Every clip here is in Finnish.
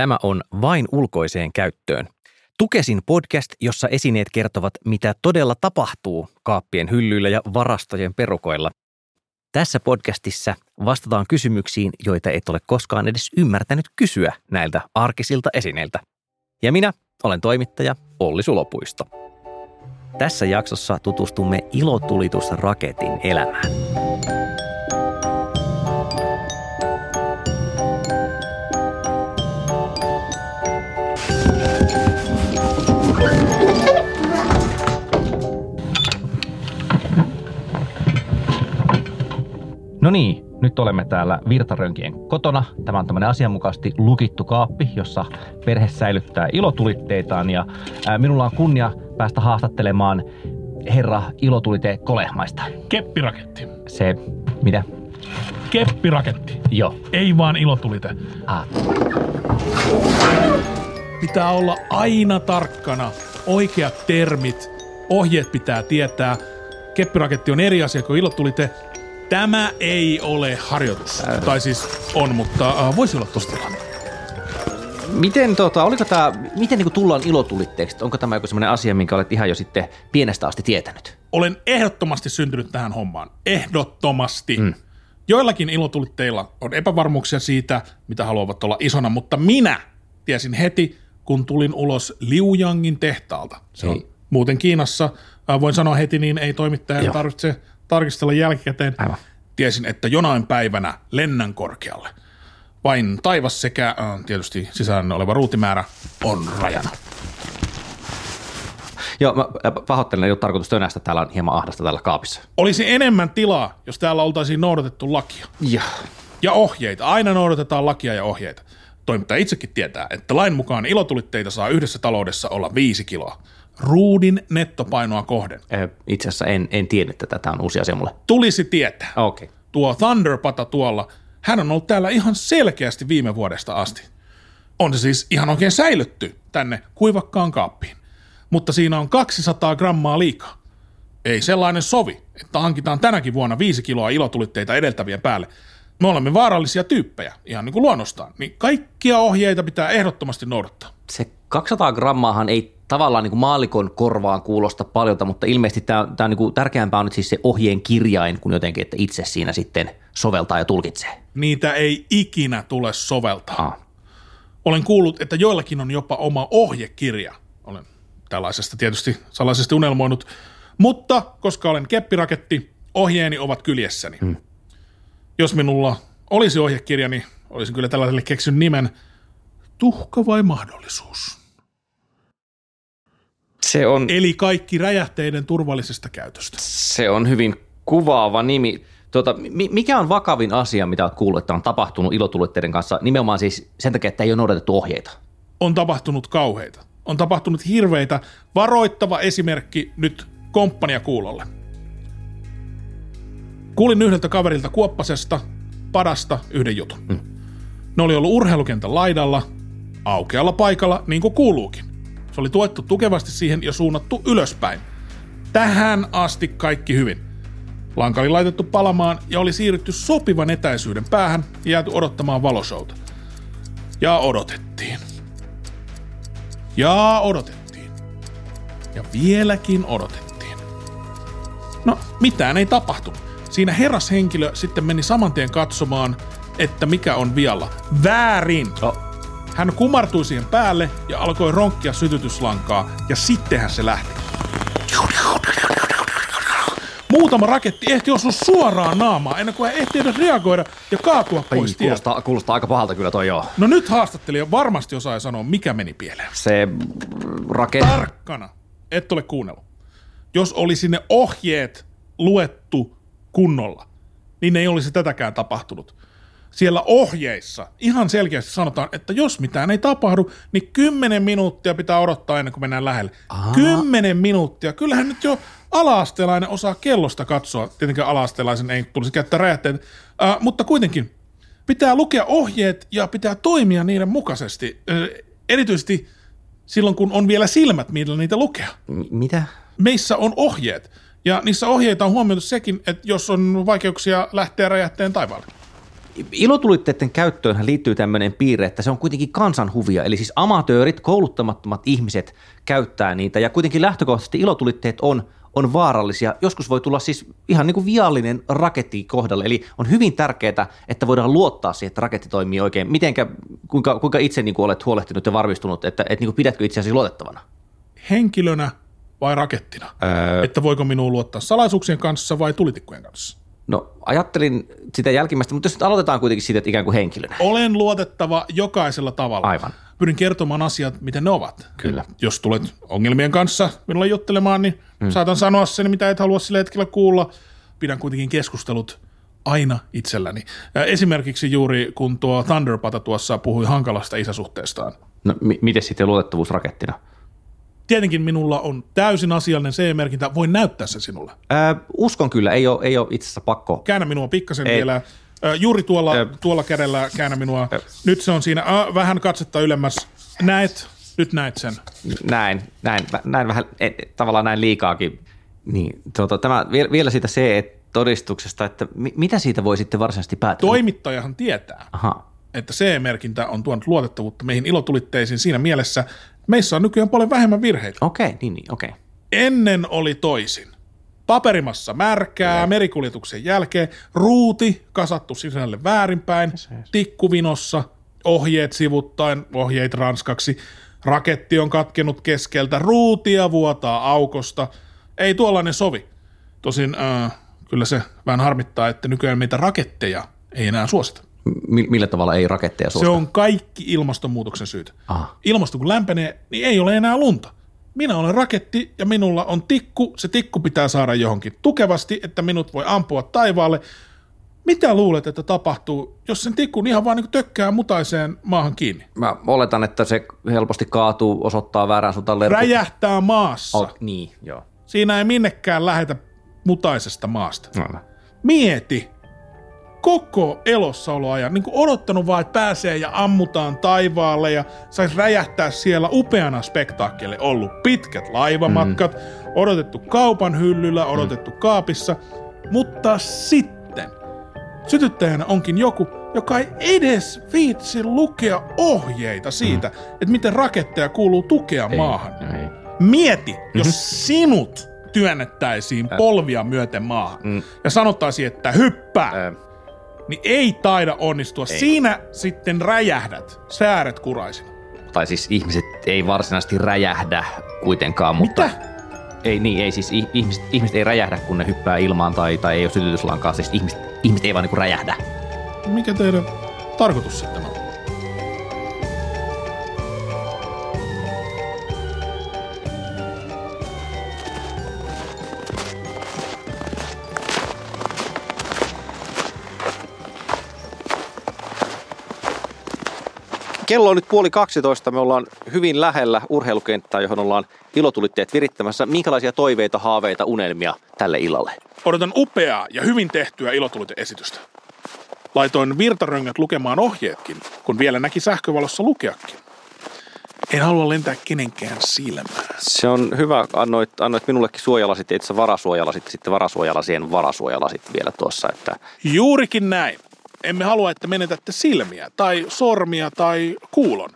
Tämä on vain ulkoiseen käyttöön. Tukesin podcast, jossa esineet kertovat, mitä todella tapahtuu kaappien hyllyillä ja varastojen perukoilla. Tässä podcastissa vastataan kysymyksiin, joita et ole koskaan edes ymmärtänyt kysyä näiltä arkisilta esineiltä. Ja minä olen toimittaja Olli Sulopuisto. Tässä jaksossa tutustumme ilotulitusraketin elämään. No niin, nyt olemme täällä Virtarönkien kotona. Tämä on tämmöinen asianmukaisesti lukittu kaappi, jossa perhe säilyttää ilotulitteitaan. Ja ää, minulla on kunnia päästä haastattelemaan herra ilotulite Kolehmaista. Keppiraketti. Se, mitä? Keppiraketti. Joo. Ei vaan ilotulite. Ah, Pitää olla aina tarkkana. Oikeat termit. Ohjeet pitää tietää. Keppiraketti on eri asia kuin ilotulite. Tämä ei ole harjoitus. Tai siis on, mutta äh, voisi olla tosta miten, tota, oliko tää, miten niin tullaan ilotulitteeksi? Onko tämä joku sellainen asia, minkä olet ihan jo sitten pienestä asti tietänyt? Olen ehdottomasti syntynyt tähän hommaan. Ehdottomasti. Mm. Joillakin ilotulitteilla on epävarmuuksia siitä, mitä haluavat olla isona, mutta minä tiesin heti, kun tulin ulos Liujangin tehtaalta. Se on Ei. muuten Kiinassa. Äh, voin sanoa heti, niin ei toimittajan Joo. tarvitse tarkistella jälkikäteen. Aivan. Tiesin, että jonain päivänä lennän korkealle. Vain taivas sekä äh, tietysti sisällä oleva ruutimäärä on rajana. Joo, mä ä, pahoittelen, ei ole tarkoitus tönästä, täällä on hieman ahdasta täällä kaapissa. Olisi enemmän tilaa, jos täällä oltaisiin noudatettu lakia. Joo. Ja ohjeita. Aina noudatetaan lakia ja ohjeita. Toimittaja itsekin tietää, että lain mukaan ilotulitteita saa yhdessä taloudessa olla viisi kiloa. Ruudin nettopainoa kohden. Itse asiassa en, en tiennyt tätä, tämä on uusi asia mulle. Tulisi tietää. Okei. Okay. Tuo Thunderpata tuolla, hän on ollut täällä ihan selkeästi viime vuodesta asti. On se siis ihan oikein säilytty tänne kuivakkaan kaappiin. Mutta siinä on 200 grammaa liikaa. Ei sellainen sovi, että hankitaan tänäkin vuonna viisi kiloa ilotulitteita edeltävien päälle. Me olemme vaarallisia tyyppejä, ihan niin kuin luonnostaan. Niin kaikkia ohjeita pitää ehdottomasti noudattaa. Se 200 grammaahan ei tavallaan niin kuin maallikon korvaan kuulosta paljolta, mutta ilmeisesti tämä, tämä on niin kuin tärkeämpää on nyt siis se ohjeen kirjain, kuin jotenkin, että itse siinä sitten soveltaa ja tulkitsee. Niitä ei ikinä tule soveltaa. Ah. Olen kuullut, että joillakin on jopa oma ohjekirja. Olen tällaisesta tietysti salaisesti unelmoinut. Mutta koska olen keppiraketti, ohjeeni ovat kyljessäni. Hmm. Jos minulla olisi ohjekirja, niin olisin kyllä tällaiselle keksinyt nimen Tuhka vai mahdollisuus? Se on, Eli kaikki räjähteiden turvallisesta käytöstä. se on hyvin kuvaava nimi. Tuota, mi- mikä on vakavin asia, mitä olet kuullut, että on tapahtunut ilotulitteiden kanssa, nimenomaan siis sen takia, että ei ole noudatettu ohjeita? On tapahtunut kauheita. On tapahtunut hirveitä. Varoittava esimerkki nyt komppaniakuulolle. Kuulin yhdeltä kaverilta Kuoppasesta, padasta yhden jutun. Hmm. Ne oli ollut urheilukentän laidalla, aukealla paikalla, niin kuin kuuluukin. Se oli tuettu tukevasti siihen ja suunnattu ylöspäin. Tähän asti kaikki hyvin. Lanka oli laitettu palamaan ja oli siirrytty sopivan etäisyyden päähän ja jääty odottamaan valoshowta. Ja odotettiin. Ja odotettiin. Ja vieläkin odotettiin. No, mitään ei tapahtunut. Siinä herrashenkilö sitten meni saman tien katsomaan, että mikä on vialla. Väärin! Oh. Hän kumartui siihen päälle ja alkoi ronkkia sytytyslankaa, ja sittenhän se lähti. Muutama raketti ehti osua suoraan naamaan ennen kuin hän ehti edes reagoida ja kaatua pois tieltä. kuulostaa, kuulostaa aika pahalta kyllä toi joo. No nyt haastattelija varmasti osaa sanoa, mikä meni pieleen. Se raket... Tarkkana, et ole kuunnellut. Jos olisi ne ohjeet luettu kunnolla, niin ei olisi tätäkään tapahtunut. Siellä ohjeissa ihan selkeästi sanotaan, että jos mitään ei tapahdu, niin 10 minuuttia pitää odottaa ennen kuin mennään lähelle. Aa. 10 minuuttia. Kyllähän nyt jo ala-astelainen osaa kellosta katsoa. Tietenkin ala-astelaisen ei tulisi käyttää räjähteitä, äh, mutta kuitenkin pitää lukea ohjeet ja pitää toimia niiden mukaisesti. Äh, erityisesti silloin, kun on vielä silmät, millä niitä lukea M- mitä? meissä on ohjeet. Ja niissä ohjeita on huomioitu sekin, että jos on vaikeuksia lähteä räjähteen taivaalle. Ilotulitteiden käyttöön liittyy tämmöinen piirre, että se on kuitenkin kansanhuvia, eli siis amatöörit, kouluttamattomat ihmiset käyttää niitä, ja kuitenkin lähtökohtaisesti ilotulitteet on, on vaarallisia. Joskus voi tulla siis ihan niin kuin viallinen raketti kohdalle, eli on hyvin tärkeää, että voidaan luottaa siihen, että raketti toimii oikein. Mitenkä, kuinka, kuinka itse niin kuin olet huolehtinut ja varmistunut, että, että niin kuin pidätkö itseäsi luotettavana? Henkilönä vai rakettina? Öö... Että voiko minuun luottaa salaisuuksien kanssa vai tulitikkujen kanssa? No ajattelin sitä jälkimmäistä, mutta jos nyt aloitetaan kuitenkin siitä, että ikään kuin henkilönä. Olen luotettava jokaisella tavalla. Aivan. Pyrin kertomaan asiat, miten ne ovat. Kyllä. Jos tulet ongelmien kanssa minulle juttelemaan, niin hmm. saatan sanoa sen, mitä et halua sillä hetkellä kuulla. Pidän kuitenkin keskustelut aina itselläni. Esimerkiksi juuri kun tuo Thunderpata tuossa puhui hankalasta isäsuhteestaan. No m- miten sitten luotettavuus rakettina? Tietenkin minulla on täysin asiallinen CE-merkintä, voin näyttää se sinulle. Ää, uskon kyllä, ei ole, ei ole itse asiassa pakko. Käännä minua pikkasen ei. vielä. Ää, juuri tuolla, ää, tuolla kädellä käännä minua. Ää, nyt se on siinä, ää, vähän katsetta ylemmäs. Näet, nyt näet sen. Näin, näin, näin vähän, et, tavallaan näin liikaakin. Niin, tuota, tämä, vielä siitä CE-todistuksesta, että mi, mitä siitä voi sitten varsinaisesti päättää? Toimittajahan tietää. Aha että CE-merkintä on tuonut luotettavuutta meihin ilotulitteisiin siinä mielessä, meissä on nykyään paljon vähemmän virheitä. Okei, okay, niin, niin okei. Okay. Ennen oli toisin. Paperimassa märkää, merikuljetuksen jälkeen, ruuti kasattu sisälle väärinpäin, tikkuvinossa, ohjeet sivuttain, ohjeet ranskaksi, raketti on katkenut keskeltä, ruutia vuotaa aukosta. Ei tuollainen sovi. Tosin äh, kyllä se vähän harmittaa, että nykyään meitä raketteja ei enää suosita. Millä tavalla ei raketteja suosta? Se on kaikki ilmastonmuutoksen syytä. Aha. Ilmasto kun lämpenee, niin ei ole enää lunta. Minä olen raketti ja minulla on tikku. Se tikku pitää saada johonkin tukevasti, että minut voi ampua taivaalle. Mitä luulet, että tapahtuu, jos sen tikun ihan vaan niin tökkää mutaiseen maahan kiinni? Mä oletan, että se helposti kaatuu, osoittaa väärään suuntaan lerkut. Räjähtää maassa. Oh, niin, joo. Siinä ei minnekään lähetä mutaisesta maasta. No. Mieti, koko elossaoloajan niin odottanut vaan, että pääsee ja ammutaan taivaalle ja saisi räjähtää siellä upeana spektaakkelle. Ollut pitkät laivamatkat, mm. odotettu kaupan hyllyllä, odotettu mm. kaapissa, mutta sitten sytyttäjänä onkin joku, joka ei edes viitsi lukea ohjeita siitä, mm. että miten raketteja kuuluu tukea ei, maahan. Ei. Mieti, mm-hmm. jos sinut työnnettäisiin polvia myöten maahan mm. ja sanottaisiin, että hyppää. Äh niin ei taida onnistua. Ei. Siinä sitten räjähdät, sääret kuraisin. Tai siis ihmiset ei varsinaisesti räjähdä kuitenkaan, mutta... Mitä? Ei niin, ei siis ihmiset, ihmiset ei räjähdä, kun ne hyppää ilmaan tai, tai ei ole sytytyslankaa. Siis ihmiset, ihmiset ei vaan niin räjähdä. Mikä teidän tarkoitus sitten on? Kello on nyt puoli 12. Me ollaan hyvin lähellä urheilukenttää, johon ollaan ilotulitteet virittämässä. Minkälaisia toiveita, haaveita, unelmia tälle illalle? Odotan upeaa ja hyvin tehtyä ilotuliteesitystä. Laitoin virtaröngät lukemaan ohjeetkin, kun vielä näki sähkövalossa lukeakin. En halua lentää kenenkään silmään. Se on hyvä. Annoit, annoit minullekin suojalasit, itse varasuojalasit, sitten varasuojalasien varasuojalasit vielä tuossa. Että... Juurikin näin emme halua, että menetätte silmiä tai sormia tai kuulon.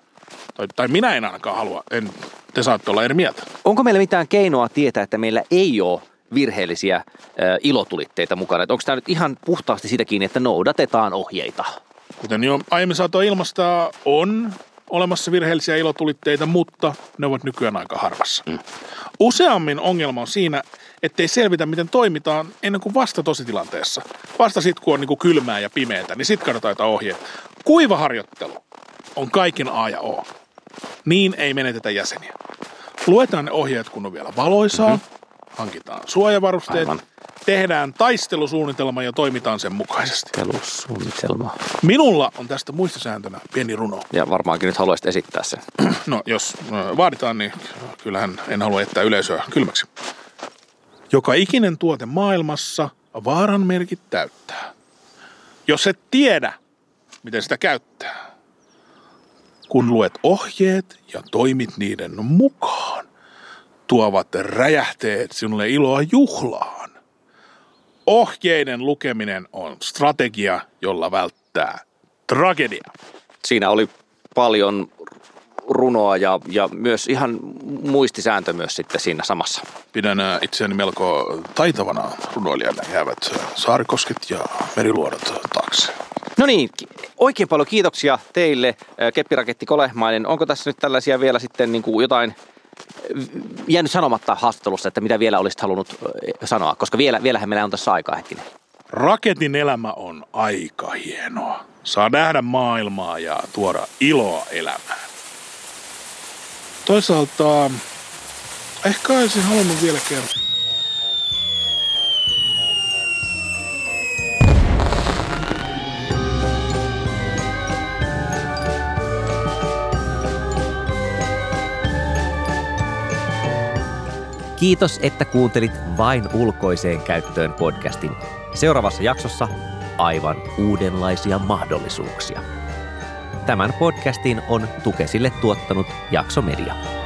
Tai, tai minä en ainakaan halua, en, te saatte olla eri mieltä. Onko meillä mitään keinoa tietää, että meillä ei ole virheellisiä äh, ilotulitteita mukana? Että onko tämä nyt ihan puhtaasti sitä kiinni, että noudatetaan ohjeita? Kuten jo aiemmin saatoi ilmastaa, on olemassa virheellisiä ilotulitteita, mutta ne ovat nykyään aika harvassa. Mm. Useammin ongelma on siinä, ettei selvitä, miten toimitaan ennen kuin vasta tositilanteessa. Vasta sitten, kun on niin kuin kylmää ja pimeää, niin sitten katsotaan jotain ohjeet. Kuivaharjoittelu on kaiken A ja O. Niin ei menetetä jäseniä. Luetaan ne ohjeet, kun on vielä valoisaa, mm-hmm. hankitaan suojavarusteet, Aivan. tehdään taistelusuunnitelma ja toimitaan sen mukaisesti. Taistelusuunnitelma. Minulla on tästä muistisääntönä pieni runo. Ja varmaankin nyt haluaisit esittää sen. No, jos vaaditaan, niin kyllähän en halua jättää yleisöä kylmäksi. Joka ikinen tuote maailmassa vaaran merkit täyttää. Jos et tiedä, miten sitä käyttää, kun luet ohjeet ja toimit niiden mukaan, tuovat räjähteet sinulle iloa juhlaan. Ohjeiden lukeminen on strategia, jolla välttää. Tragedia. Siinä oli paljon runoa ja, ja myös ihan muistisääntö myös sitten siinä samassa. Pidän äh, itseäni melko taitavana runoilijana. Jäävät äh, saarikosket ja meriluodot taakse. No niin, oikein paljon kiitoksia teille, äh, Keppiraketti Kolehmainen. Onko tässä nyt tällaisia vielä sitten niin kuin jotain jäänyt sanomatta haastattelussa, että mitä vielä olisit halunnut sanoa, koska vielä, vielähän meillä on tässä aikaa hetkinen. Raketin elämä on aika hienoa. Saa nähdä maailmaa ja tuoda iloa elämään. Toisaalta ehkä olisin halunnut vielä kerran. Kiitos, että kuuntelit vain ulkoiseen käyttöön podcastin. Seuraavassa jaksossa aivan uudenlaisia mahdollisuuksia. Tämän podcastin on Tukesille tuottanut Jaksomedia.